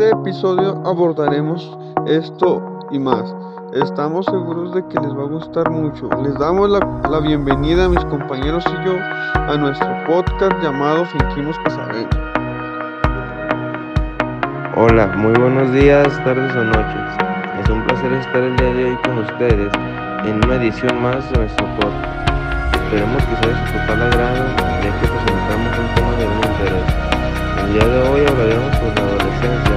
este episodio abordaremos esto y más. Estamos seguros de que les va a gustar mucho. Les damos la, bienvenida a mis compañeros y yo a nuestro podcast llamado Fingimos que sabemos. Hola, muy buenos días, tardes o noches. Es un placer estar el día de hoy con ustedes en una edición más de nuestro podcast. Esperemos que sea de su total agrado, ya que presentamos un tema de gran interés. El día de hoy hablaremos sobre la adolescencia.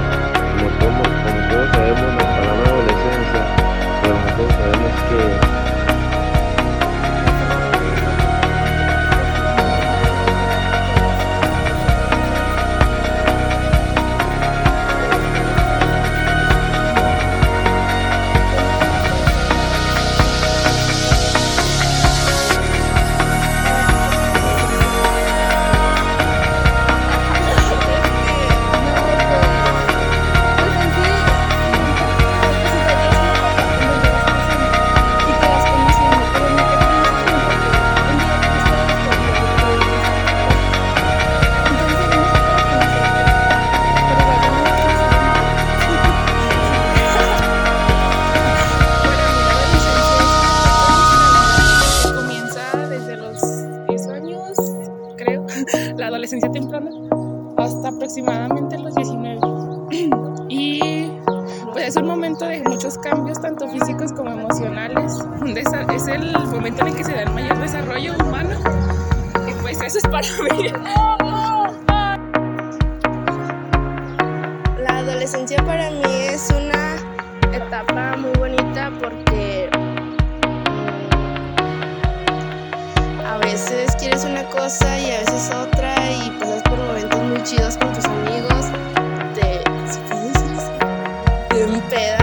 Y a veces otra y pasas por momentos muy chidos con tus amigos, te, te empedas a lo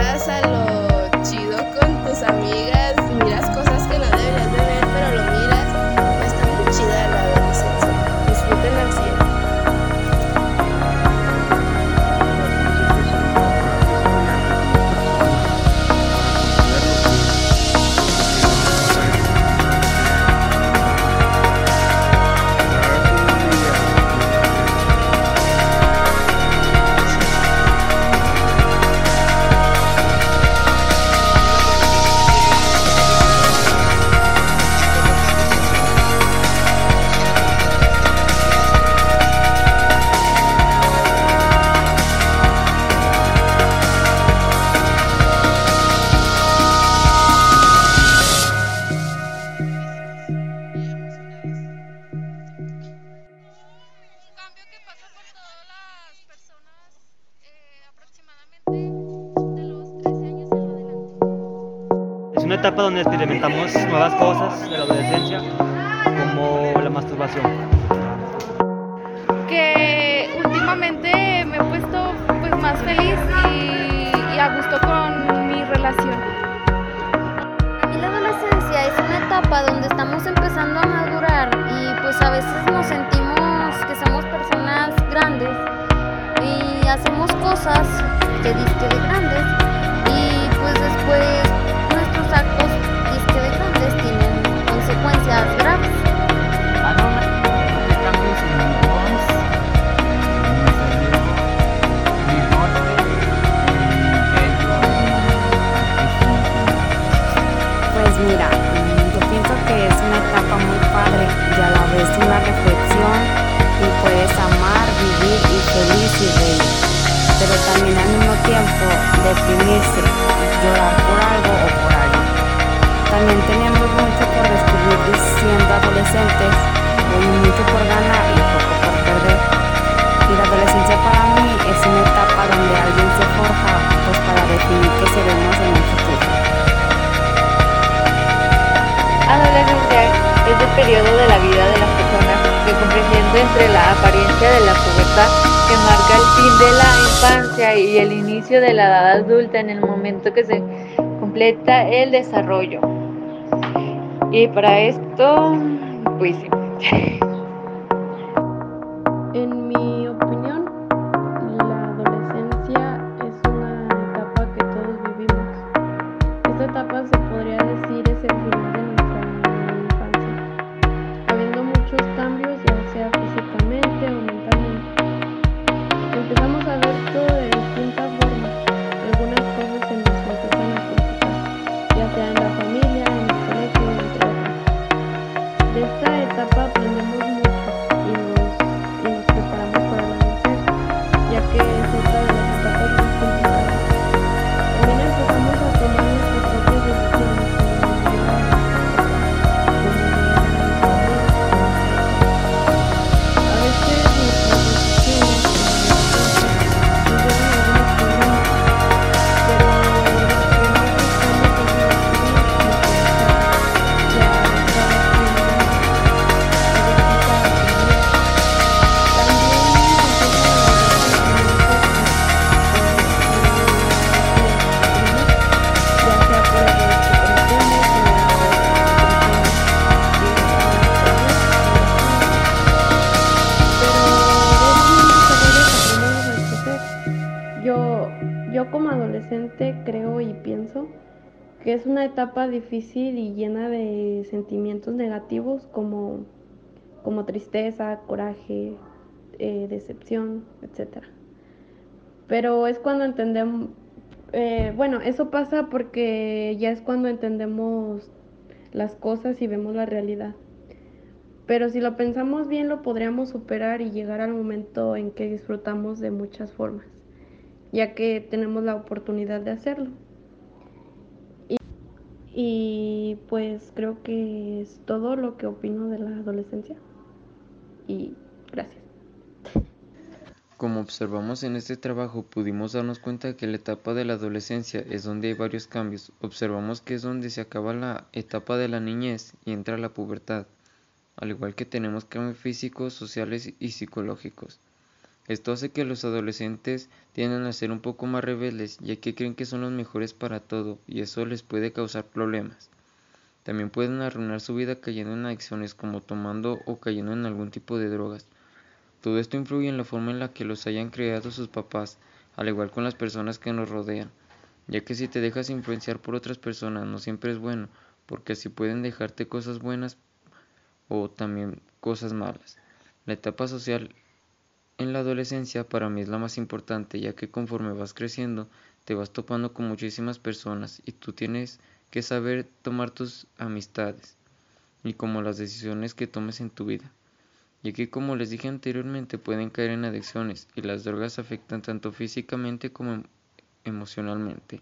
etapa donde experimentamos nuevas cosas de la adolescencia, como la masturbación. Que últimamente me he puesto pues más feliz y, a gusto con mi relación. Y la adolescencia es una etapa donde estamos empezando a madurar y pues a veces nos sentimos que somos personas grandes y hacemos cosas que disque de grandes y pues después tienen consecuencias graves. Pues mira, yo pienso que es una etapa muy padre y a la vez una reflexión y puedes amar, vivir y feliz y reír, pero también al mismo tiempo deprimirse, llorar por algo o por también tenemos mucho por descubrir siendo adolescentes, hay mucho por ganar y poco por perder. Y la adolescencia para mí es una etapa donde alguien se forja pues para definir qué seremos en el futuro. Adolescencia es el periodo de la vida de las personas que comprendiendo entre la apariencia de la pubertad que marca el fin de la infancia y el inicio de la edad adulta en el momento que se completa el desarrollo. Y para esto, pues sí. Yo, como adolescente creo y pienso que es una etapa difícil y llena de sentimientos negativos como, como tristeza, coraje, eh, decepción, etc. Pero es cuando entendemos, eh, bueno, eso pasa porque ya es cuando entendemos las cosas y vemos la realidad. Pero si lo pensamos bien, lo podríamos superar y llegar al momento en que disfrutamos de muchas formas, ya que tenemos la oportunidad de hacerlo. Y, y pues creo que es todo lo que opino de la adolescencia. Y gracias. Como observamos en este trabajo, pudimos darnos cuenta que la etapa de la adolescencia es donde hay varios cambios. Observamos que es donde se acaba la etapa de la niñez y entra la pubertad, al igual que tenemos cambios físicos, sociales y psicológicos. Esto hace que los adolescentes tiendan a ser un poco más rebeldes, ya que creen que son los mejores para todo y eso les puede causar problemas. También pueden arruinar su vida cayendo en adicciones como tomando o cayendo en algún tipo de drogas. Todo esto influye en la forma en la que los hayan creado sus papás, al igual con las personas que nos rodean, ya que si te dejas influenciar por otras personas no siempre es bueno, porque así pueden dejarte cosas buenas o también cosas malas. La etapa social en la adolescencia para mí es la más importante, ya que conforme vas creciendo te vas topando con muchísimas personas y tú tienes que saber tomar tus amistades y como las decisiones que tomes en tu vida. Ya que como les dije anteriormente pueden caer en adicciones y las drogas afectan tanto físicamente como emocionalmente,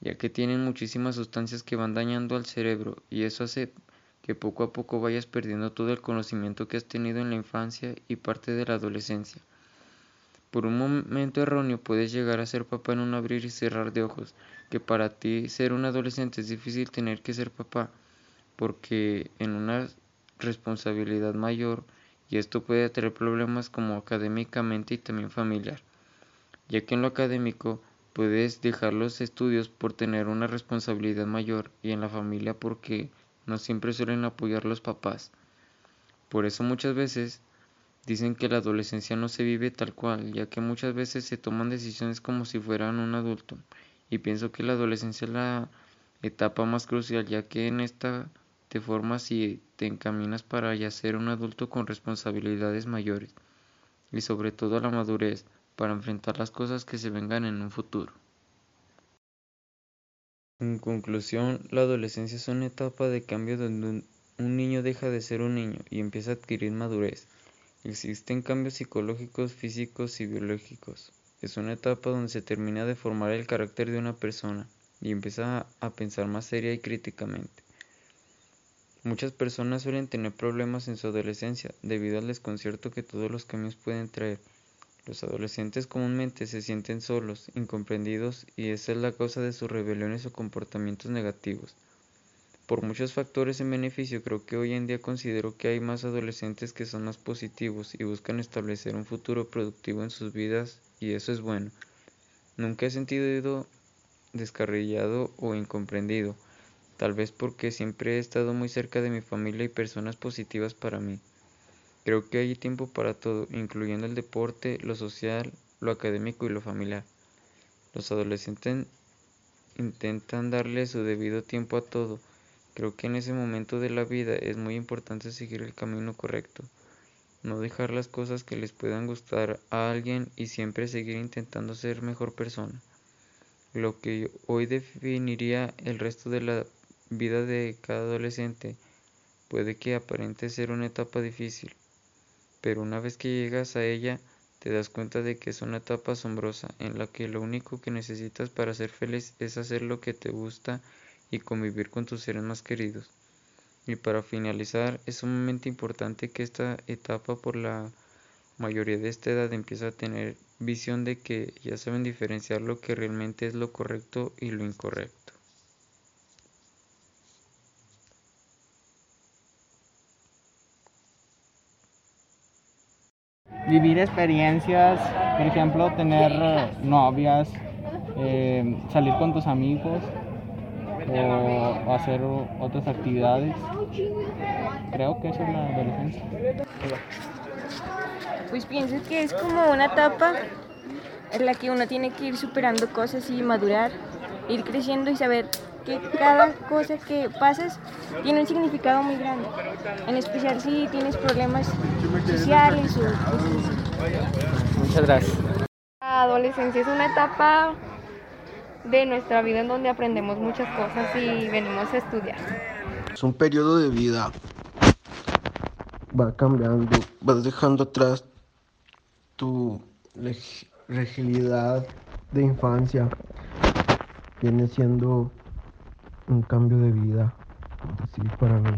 ya que tienen muchísimas sustancias que van dañando al cerebro y eso hace que poco a poco vayas perdiendo todo el conocimiento que has tenido en la infancia y parte de la adolescencia. Por un momento erróneo puedes llegar a ser papá en un abrir y cerrar de ojos, que para ti ser un adolescente es difícil tener que ser papá, porque en una responsabilidad mayor y esto puede traer problemas como académicamente y también familiar, ya que en lo académico puedes dejar los estudios por tener una responsabilidad mayor y en la familia porque no siempre suelen apoyar los papás. Por eso muchas veces dicen que la adolescencia no se vive tal cual, ya que muchas veces se toman decisiones como si fueran un adulto. Y pienso que la adolescencia es la etapa más crucial, ya que en esta te formas y te encaminas para ya ser un adulto con responsabilidades mayores y sobre todo la madurez para enfrentar las cosas que se vengan en un futuro. En conclusión, la adolescencia es una etapa de cambio donde un, niño deja de ser un niño y empieza a adquirir madurez. Existen cambios psicológicos, físicos y biológicos. Es una etapa donde se termina de formar el carácter de una persona y empieza a pensar más seria y críticamente. Muchas personas suelen tener problemas en su adolescencia debido al desconcierto que todos los cambios pueden traer. Los adolescentes comúnmente se sienten solos, incomprendidos y esa es la causa de sus rebeliones o comportamientos negativos. Por muchos factores en beneficio, creo que hoy en día considero que hay más adolescentes que son más positivos y buscan establecer un futuro productivo en sus vidas y eso es bueno. Nunca he sentido descarrillado o incomprendido, tal vez porque siempre he estado muy cerca de mi familia y personas positivas para mí. Creo que hay tiempo para todo, incluyendo el deporte, lo social, lo académico y lo familiar. Los adolescentes intentan darle su debido tiempo a todo. Creo que en ese momento de la vida es muy importante seguir el camino correcto, no dejar las cosas que les puedan gustar a alguien y siempre seguir intentando ser mejor persona. Lo que hoy definiría el resto de la vida de cada adolescente puede que aparente ser una etapa difícil, pero una vez que llegas a ella, te das cuenta de que es una etapa asombrosa en la que lo único que necesitas para ser feliz es hacer lo que te gusta y convivir con tus seres más queridos. Y para finalizar, es sumamente importante que esta etapa por la mayoría de esta edad empieza a tener visión de que ya saben diferenciar lo que realmente es lo correcto y lo incorrecto. Vivir experiencias, por ejemplo, tener eh, novias, eh, salir con tus amigos o hacer otras actividades. Creo que eso es la adolescencia. Pues pienso que es como una etapa en la que uno tiene que ir superando cosas y madurar, ir creciendo y saber que cada cosa que pasas tiene un significado muy grande, en especial si tienes problemas sociales o Muchas gracias. La adolescencia es una etapa de nuestra vida en donde aprendemos muchas cosas y venimos a estudiar. Es un periodo de vida. Va cambiando, vas dejando atrás tu fragilidad de infancia. Viene siendo un cambio de vida, decir, para mí.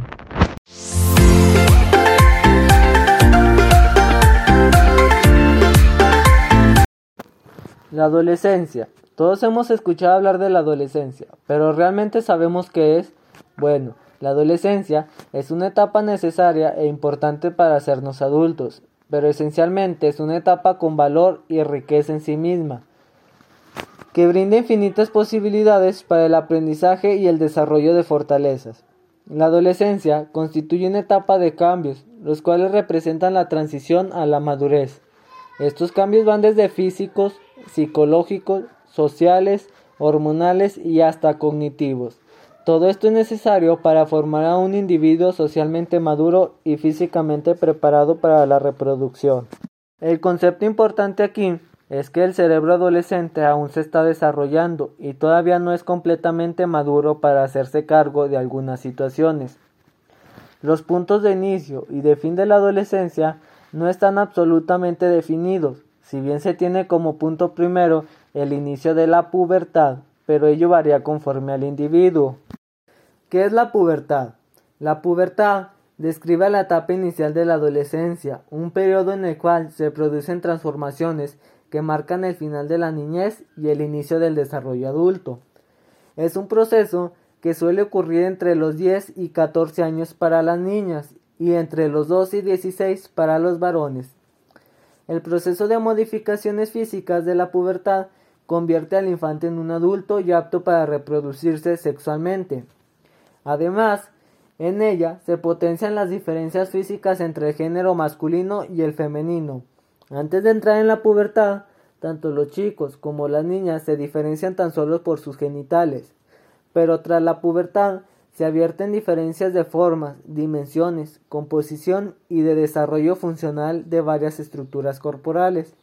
La adolescencia. Todos hemos escuchado hablar de la adolescencia, pero ¿realmente sabemos qué es? Bueno, la adolescencia es una etapa necesaria e importante para hacernos adultos, pero esencialmente es una etapa con valor y riqueza en sí misma que brinda infinitas posibilidades para el aprendizaje y el desarrollo de fortalezas. La adolescencia constituye una etapa de cambios, los cuales representan la transición a la madurez. Estos cambios van desde físicos, psicológicos, sociales, hormonales y hasta cognitivos. Todo esto es necesario para formar a un individuo socialmente maduro y físicamente preparado para la reproducción. El concepto importante aquí es que el cerebro adolescente aún se está desarrollando y todavía no es completamente maduro para hacerse cargo de algunas situaciones. Los puntos de inicio y de fin de la adolescencia no están absolutamente definidos, si bien se tiene como punto primero el inicio de la pubertad, pero ello varía conforme al individuo. ¿Qué es la pubertad? La pubertad describe la etapa inicial de la adolescencia, un periodo en el cual se producen transformaciones que marcan el final de la niñez y el inicio del desarrollo adulto. Es un proceso que suele ocurrir entre los 10 y 14 años para las niñas y entre los 12 y 16 para los varones. El proceso de modificaciones físicas de la pubertad convierte al infante en un adulto y apto para reproducirse sexualmente. Además, en ella se potencian las diferencias físicas entre el género masculino y el femenino. Antes de entrar en la pubertad, tanto los chicos como las niñas se diferencian tan solo por sus genitales, pero tras la pubertad se advierten diferencias de formas, dimensiones, composición y de desarrollo funcional de varias estructuras corporales.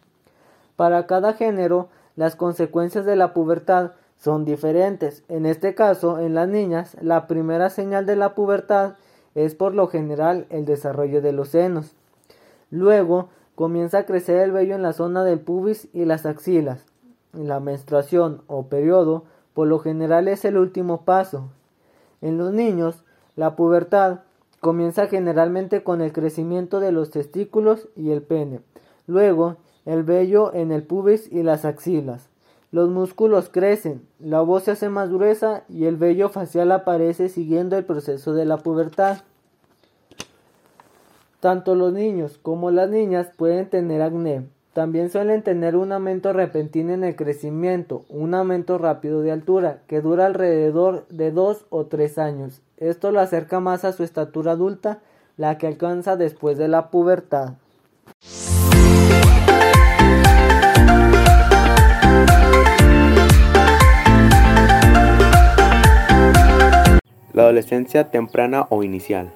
Para cada género, las consecuencias de la pubertad son diferentes. En este caso, en las niñas, la primera señal de la pubertad es por lo general el desarrollo de los senos. Luego, Comienza a crecer el vello en la zona del pubis y las axilas. La menstruación o periodo por lo general es el último paso. En los niños, la pubertad comienza generalmente con el crecimiento de los testículos y el pene. Luego, el vello en el pubis y las axilas. Los músculos crecen, la voz se hace más gruesa y el vello facial aparece siguiendo el proceso de la pubertad. Tanto los niños como las niñas pueden tener acné. También suelen tener un aumento repentino en el crecimiento, un aumento rápido de altura, que dura alrededor de 2 o 3 años. Esto lo acerca más a su estatura adulta, la que alcanza después de la pubertad. La adolescencia temprana o inicial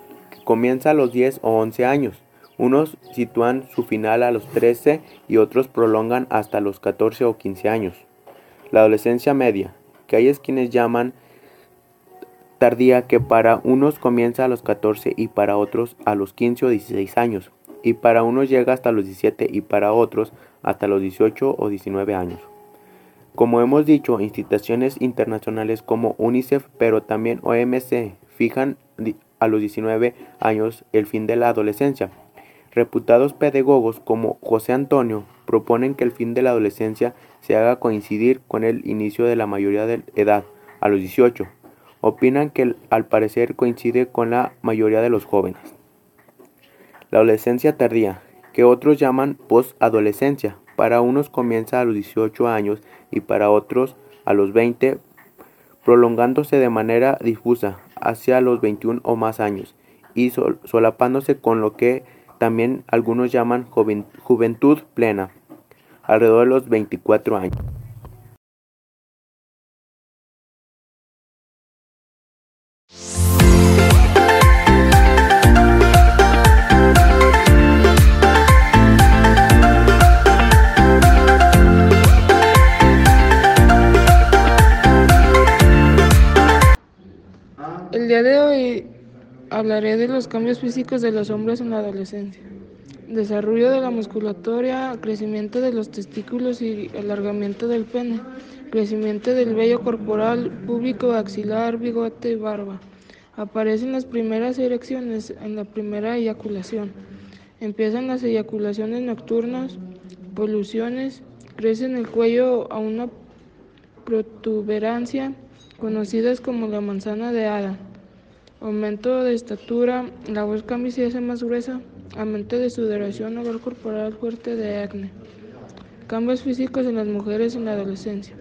comienza a los 10 o 11 años. Unos sitúan su final a los 13 y otros prolongan hasta los 14 o 15 años. La adolescencia media, que hay quienes llaman tardía que para unos comienza a los 14 y para otros a los 15 o 16 años, y para unos llega hasta los 17 y para otros hasta los 18 o 19 años. Como hemos dicho, instituciones internacionales como UNICEF, pero también OMC, fijan a los 19 años el fin de la adolescencia. Reputados pedagogos como José Antonio proponen que el fin de la adolescencia se haga coincidir con el inicio de la mayoría de edad, a los 18. Opinan que al parecer coincide con la mayoría de los jóvenes. La adolescencia tardía, que otros llaman post-adolescencia, para unos comienza a los 18 años y para otros a los 20, prolongándose de manera difusa hacia los 21 o más años y solapándose con lo que también algunos llaman juventud plena, alrededor de los 24 años. Hablaré de los cambios físicos de los hombres en la adolescencia. Desarrollo de la musculatura, crecimiento de los testículos y alargamiento del pene, crecimiento del vello corporal, público, axilar, bigote y barba. Aparecen las primeras erecciones en la primera eyaculación. Empiezan las eyaculaciones nocturnas, poluciones, crece en el cuello a una protuberancia conocidas como la manzana de Adán. Aumento de estatura, la voz cambia y se hace más gruesa. Aumento de sudoración, olor corporal fuerte de acné. Cambios físicos en las mujeres en la adolescencia.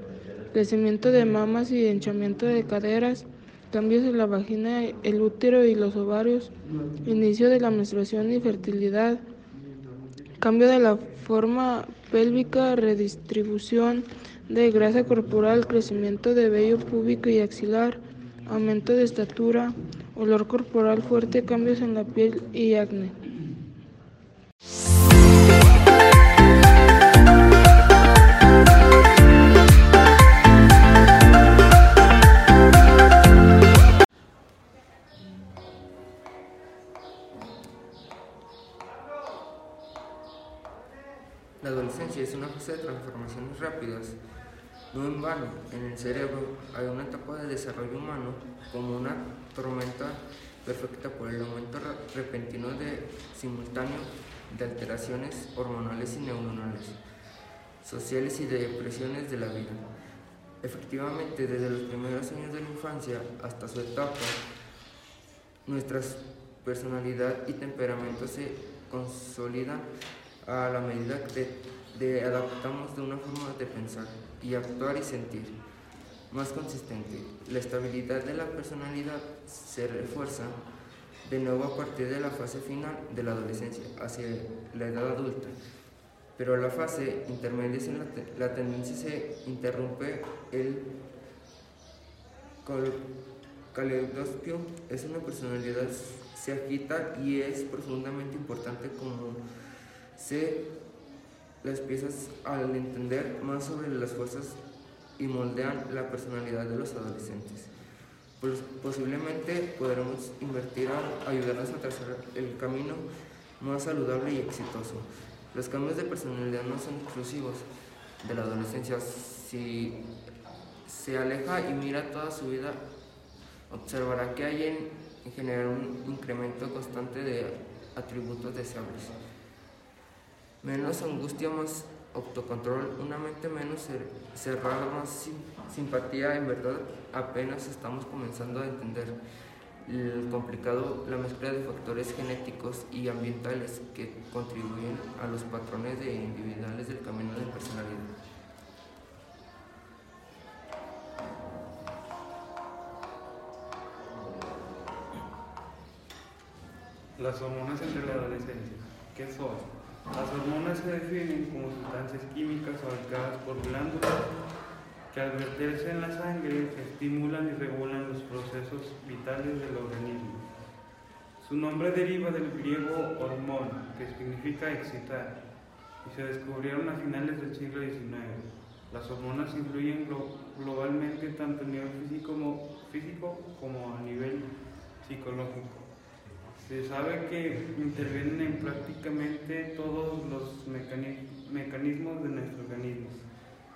Crecimiento de mamas y hinchamiento de caderas. Cambios en la vagina, el útero y los ovarios. Inicio de la menstruación y fertilidad. Cambio de la forma pélvica, redistribución de grasa corporal, crecimiento de vello púbico y axilar, aumento de estatura, olor corporal fuerte, cambios en la piel y acné. La adolescencia es una fase de transformaciones rápidas. No en vano, en el cerebro hay una etapa de desarrollo humano como una tormenta perfecta por el aumento repentino de simultáneo de alteraciones hormonales y neuronales, sociales y de depresiones de la vida. Efectivamente, desde los primeros años de la infancia hasta su etapa, nuestra personalidad y temperamento se consolidan a la medida que adaptamos de una forma de pensar y actuar y sentir más consistente. La estabilidad de la personalidad se refuerza de nuevo a partir de la fase final de la adolescencia hacia la edad adulta. Pero la fase intermedia es en la, la tendencia se interrumpe el caleidoscopio es una personalidad se agita y es profundamente importante como se las piezas al entender más sobre las fuerzas y moldean la personalidad de los adolescentes. Pues posiblemente podremos invertir a ayudarnos a trazar el camino más saludable y exitoso. Los cambios de personalidad no son exclusivos de la adolescencia. Si se aleja y mira toda su vida, observará que hay en general un incremento constante de atributos deseables menos angustia, más autocontrol, una mente menos cerrada, más simpatía, en verdad apenas estamos comenzando a entender el complicado, la mezcla de factores genéticos y ambientales que contribuyen a los patrones individuales del camino de personalidad. Las hormonas entre la adolescencia, ¿qué son? Las hormonas se definen como sustancias químicas fabricadas por glándulas que al verterse en la sangre estimulan y regulan los procesos vitales del organismo. Su nombre deriva del griego hormón, que significa excitar, y se descubrieron a finales del siglo XIX. Las hormonas influyen globalmente tanto a nivel físico como, físico como a nivel psicológico. Se sabe que intervienen en prácticamente todos los mecanismos de nuestro organismo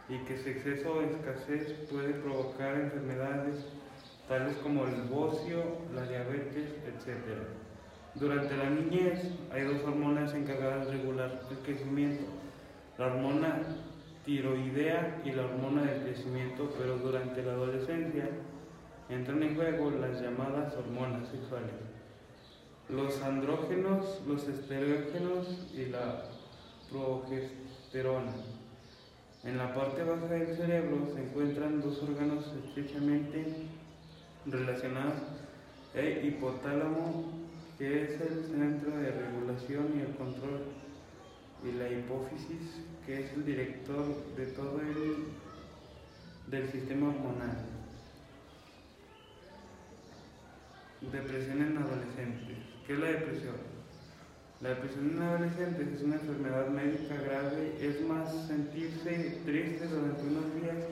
y que su exceso o escasez puede provocar enfermedades tales como el bocio, la diabetes, etc. Durante la niñez hay dos hormonas encargadas de regular el crecimiento, la hormona tiroidea y la hormona del crecimiento, pero durante la adolescencia entran en juego las llamadas hormonas sexuales, los andrógenos, los esterógenos y la progesterona. En la parte baja del cerebro se encuentran dos órganos estrechamente relacionados, el hipotálamo, que es el centro de regulación y el control, y la hipófisis, que es el director de todo el del sistema hormonal. Depresión en adolescentes. ¿Qué es la depresión? La depresión en adolescentes es una enfermedad médica grave, es más sentirse triste durante unos días,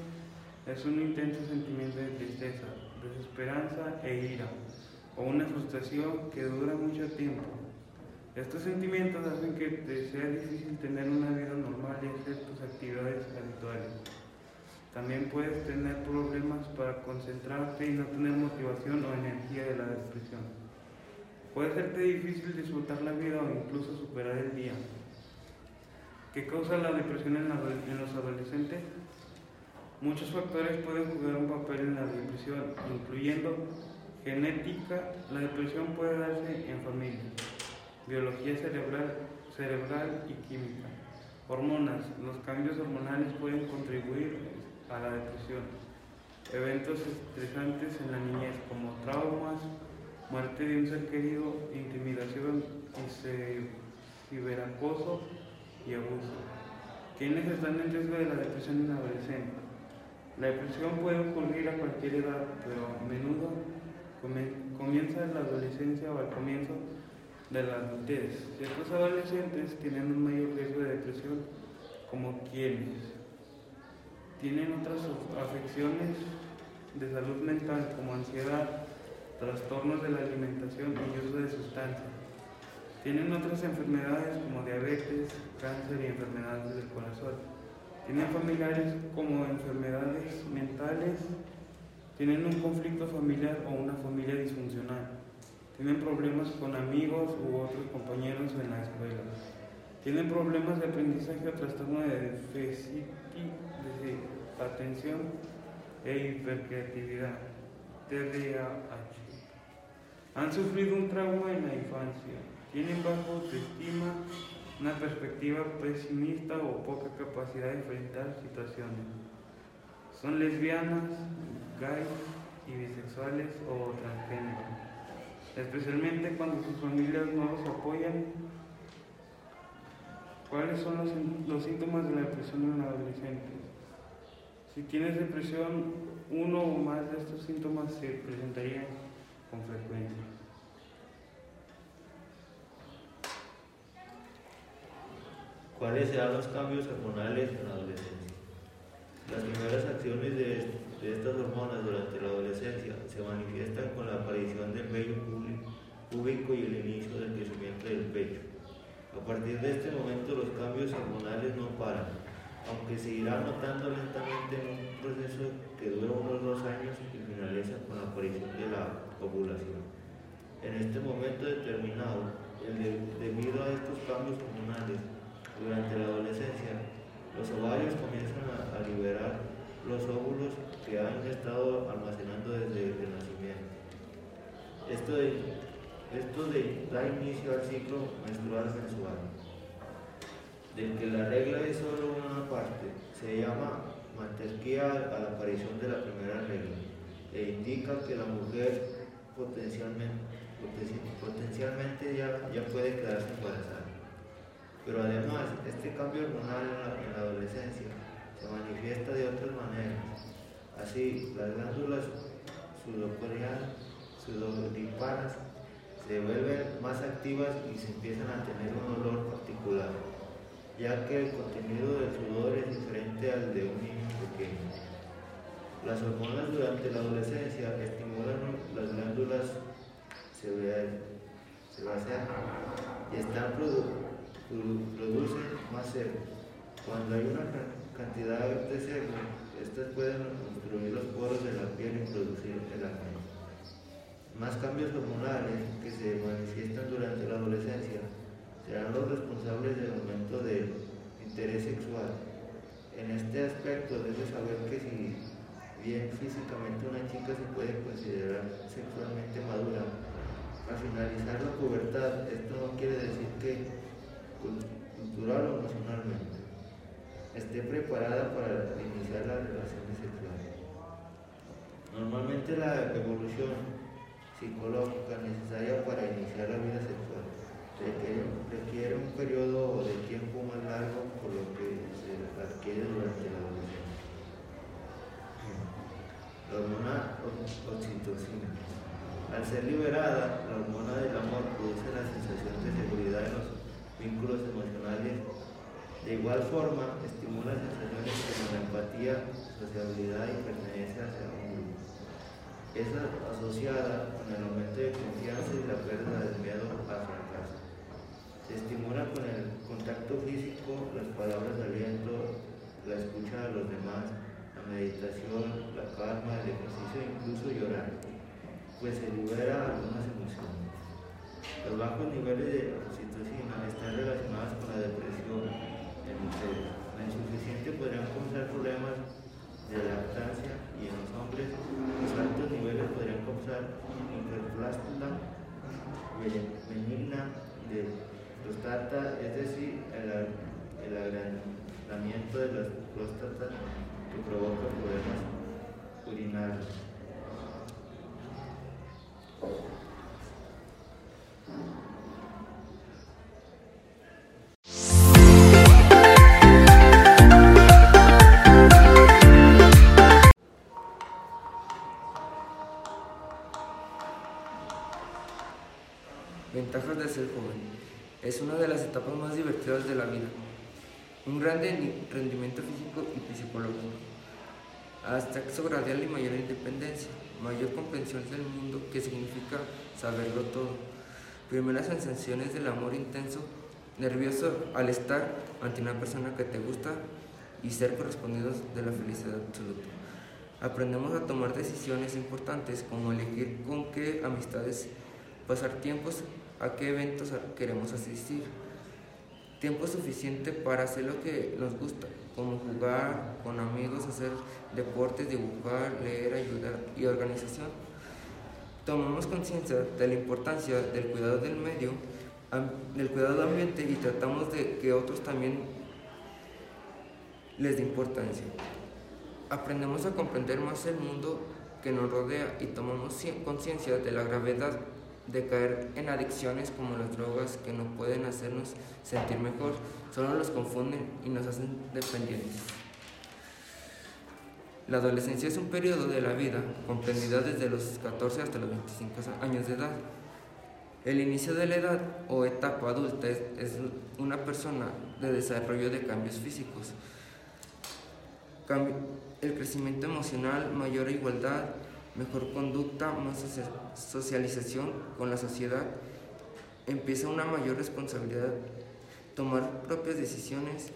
es un intenso sentimiento de tristeza, desesperanza e ira, o una frustración que dura mucho tiempo. Estos sentimientos hacen que te sea difícil tener una vida normal y hacer tus actividades habituales. También puedes tener problemas para concentrarte y no tener motivación o energía de la depresión. Puede serte difícil disfrutar la vida o incluso superar el día. ¿Qué causa la depresión en, los adolescentes? Muchos factores pueden jugar un papel en la depresión, incluyendo genética. La depresión puede darse en familia, biología cerebral, cerebral y química. Hormonas. Los cambios hormonales pueden contribuir a la depresión. Eventos estresantes en la niñez como traumas, muerte de un ser querido, intimidación, ciberacoso y abuso. ¿Quiénes están en riesgo de la depresión en adolescente? La depresión puede ocurrir a cualquier edad, pero a menudo comienza en la adolescencia o al comienzo de la adultez. Ciertos adolescentes tienen un mayor riesgo de depresión, como quienes tienen otras afecciones de salud mental como ansiedad, trastornos de la alimentación y uso de sustancias. Tienen otras enfermedades como diabetes, cáncer y enfermedades del corazón. Tienen familiares como enfermedades mentales. Tienen un conflicto familiar o una familia disfuncional. Tienen problemas con amigos u otros compañeros en la escuela. Tienen problemas de aprendizaje o trastorno de déficit de atención e hipercreatividad. TDAH han sufrido un trauma en la infancia, tienen bajo autoestima, una perspectiva pesimista o poca capacidad de enfrentar situaciones. Son lesbianas, gays y bisexuales o transgénero, especialmente cuando sus familias no los apoyan. ¿Cuáles son los, los síntomas de la depresión en adolescentes? Si tienes depresión, uno o más de estos síntomas se presentarían con frecuencia. ¿Cuáles serán los cambios hormonales en la adolescencia? Las primeras acciones de, estas hormonas durante la adolescencia se manifiestan con la aparición del vello púbico y el inicio del crecimiento del pecho. A partir de este momento los cambios hormonales no paran, aunque se irá notando lentamente en un proceso que dura unos dos años y finaliza con la aparición de la ovulación. En este momento determinado, debido a estos cambios hormonales durante la adolescencia, los ovarios comienzan a, liberar los óvulos que han estado almacenando desde el nacimiento. Esto, esto da inicio al ciclo menstrual mensual del que la regla es solo una parte, se llama mantequía a la aparición de la primera regla e indica que la mujer potencialmente, potencialmente ya, ya puede quedarse embarazada. Pero además, este cambio hormonal en la, adolescencia se manifiesta de otras maneras. Así, las glándulas sudoríparas se vuelven más activas y se empiezan a tener un olor particular. ya que el contenido del sudor es diferente al de un niño pequeño. Las hormonas durante la adolescencia estimulan las glándulas sebáceas y están producen más sebo. Cuando hay una cantidad de sebo, estas pueden obstruir los poros de la piel y producir el acné. Más cambios hormonales que se manifiestan durante la adolescencia serán los responsables del aumento del interés sexual. En este aspecto debes saber que si bien físicamente una chica se puede considerar sexualmente madura, al finalizar la pubertad esto no quiere decir que cultural o emocionalmente esté preparada para iniciar las relaciones sexuales. Normalmente la evolución psicológica necesaria para iniciar la vida sexual requiere, un periodo de tiempo más largo por lo que se adquiere durante la adolescencia. La hormona oxitocina. Al ser liberada, la hormona del amor produce la sensación de seguridad en los vínculos emocionales. De igual forma, estimula sensaciones como la empatía, sociabilidad y pertenencia hacia un grupo. Es asociada con el aumento de confianza y la pérdida del miedo al fracaso. Se estimula con el contacto físico, las palabras de aliento, la escucha de los demás, meditación, la calma, el ejercicio incluso llorar, pues se libera algunas emociones. Los bajos niveles de oxitocina están relacionados con la depresión en mujeres. La insuficiente podrían causar problemas de lactancia y en los hombres los altos niveles podrían causar hiperplástica benigna de prostata, es decir, el, el agrandamiento de la próstata provoca problemas urinarios. Ventajas de ser joven. Es una de las etapas más divertidas de la vida. Un gran rendimiento físico y psicológico. Acceso gradual y mayor independencia. Mayor comprensión del mundo que significa saberlo todo. Primeras sensaciones del amor intenso. Nervioso al estar ante una persona que te gusta y ser correspondidos de la felicidad absoluta. Aprendemos a tomar decisiones importantes como elegir con qué amistades pasar tiempos, a qué eventos queremos asistir. Tiempo suficiente para hacer lo que nos gusta, como jugar con amigos, hacer deportes, dibujar, leer, ayudar y organización. Tomamos conciencia de la importancia del cuidado del medio, del cuidado del ambiente y tratamos de que otros también les dé importancia. Aprendemos a comprender más el mundo que nos rodea y tomamos conciencia de la gravedad de caer en adicciones como las drogas que no pueden hacernos sentir mejor, solo nos confunden y nos hacen dependientes. La adolescencia es un periodo de la vida comprendida desde los 14 hasta los 25 años de edad. El inicio de la edad o etapa adulta es, es una persona de desarrollo de cambios físicos, el crecimiento emocional, mayor igualdad, mejor conducta, más socialización con la sociedad, empieza una mayor responsabilidad, tomar propias decisiones,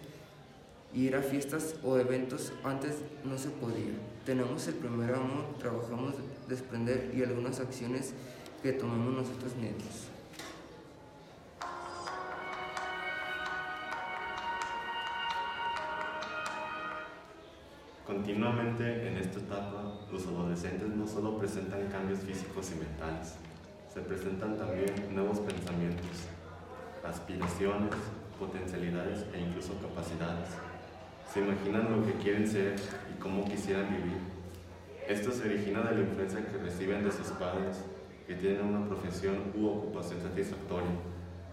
ir a fiestas o eventos antes no se podía. Tenemos el primer amor, trabajamos desprender y algunas acciones que tomamos nosotros mismos. Continuamente en esta etapa, los adolescentes no solo presentan cambios físicos y mentales, se presentan también nuevos pensamientos, aspiraciones, potencialidades e incluso capacidades. Se imaginan lo que quieren ser y cómo quisieran vivir. Esto se origina de la influencia que reciben de sus padres, que tienen una profesión u ocupación satisfactoria.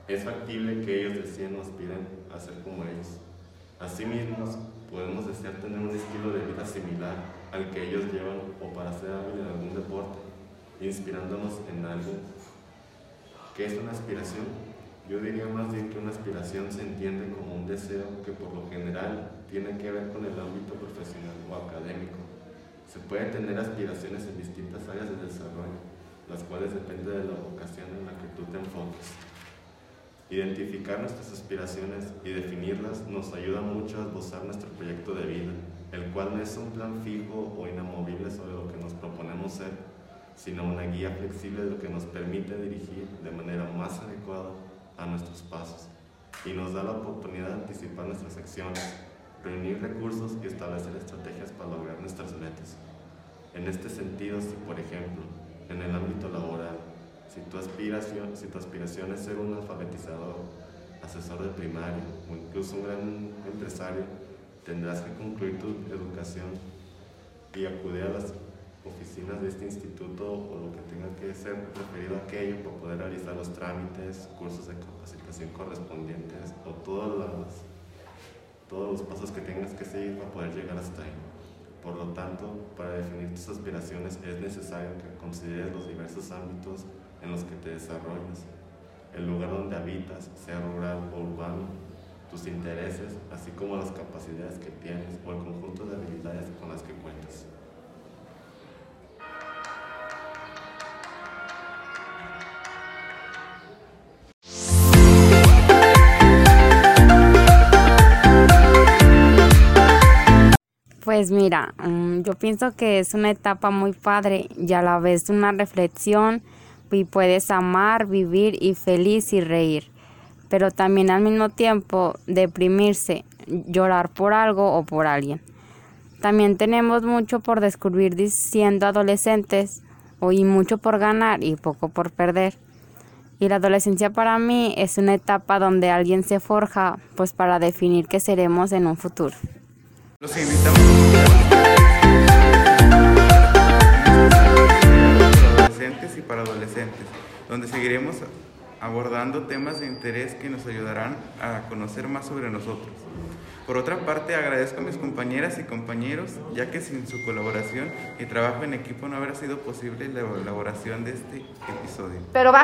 Es factible que ellos deciden o aspiren a ser como ellos. Asimismo, podemos desear tener un estilo de vida similar al que ellos llevan o para ser hábil en algún deporte, inspirándonos en algo. ¿Qué es una aspiración? Yo diría más bien que una aspiración se entiende como un deseo que por lo general tiene que ver con el ámbito profesional o académico. Se puede tener aspiraciones en distintas áreas de desarrollo, las cuales dependen de la vocación en la que tú te enfoques. Identificar nuestras aspiraciones y definirlas nos ayuda mucho a esbozar nuestro proyecto de vida, el cual no es un plan fijo o inamovible sobre lo que nos proponemos ser, sino una guía flexible de lo que nos permite dirigir de manera más adecuada a nuestros pasos y nos da la oportunidad de anticipar nuestras acciones, reunir recursos y establecer estrategias para lograr nuestras metas. En este sentido, si por ejemplo, en el ámbito laboral, si tu, aspiración, si tu aspiración es ser un alfabetizador, asesor de primario o incluso un gran empresario, tendrás que concluir tu educación y acudir a las oficinas de este instituto o lo que tenga que ser referido a aquello para poder realizar los trámites, cursos de capacitación correspondientes o todas las, todos los pasos que tengas que seguir para poder llegar hasta ahí. Por lo tanto, para definir tus aspiraciones es necesario que consideres los diversos ámbitos en los que te desarrollas, el lugar donde habitas, sea rural o urbano, tus intereses, así como las capacidades que tienes o el conjunto de habilidades con las que cuentas. Pues mira, mm, yo pienso que es una etapa muy padre y a la vez una reflexión y puedes amar, vivir y feliz y reír, pero también al mismo tiempo deprimirse, llorar por algo o por alguien. También tenemos mucho por descubrir siendo adolescentes y mucho por ganar y poco por perder. Y la adolescencia para mí es una etapa donde alguien se forja pues para definir qué seremos en un futuro. Los invitamos para adolescentes, donde seguiremos abordando temas de interés que nos ayudarán a conocer más sobre nosotros. Por otra parte, agradezco a mis compañeras y compañeros, ya que sin su colaboración y trabajo en equipo no habría sido posible la elaboración de este episodio. Pero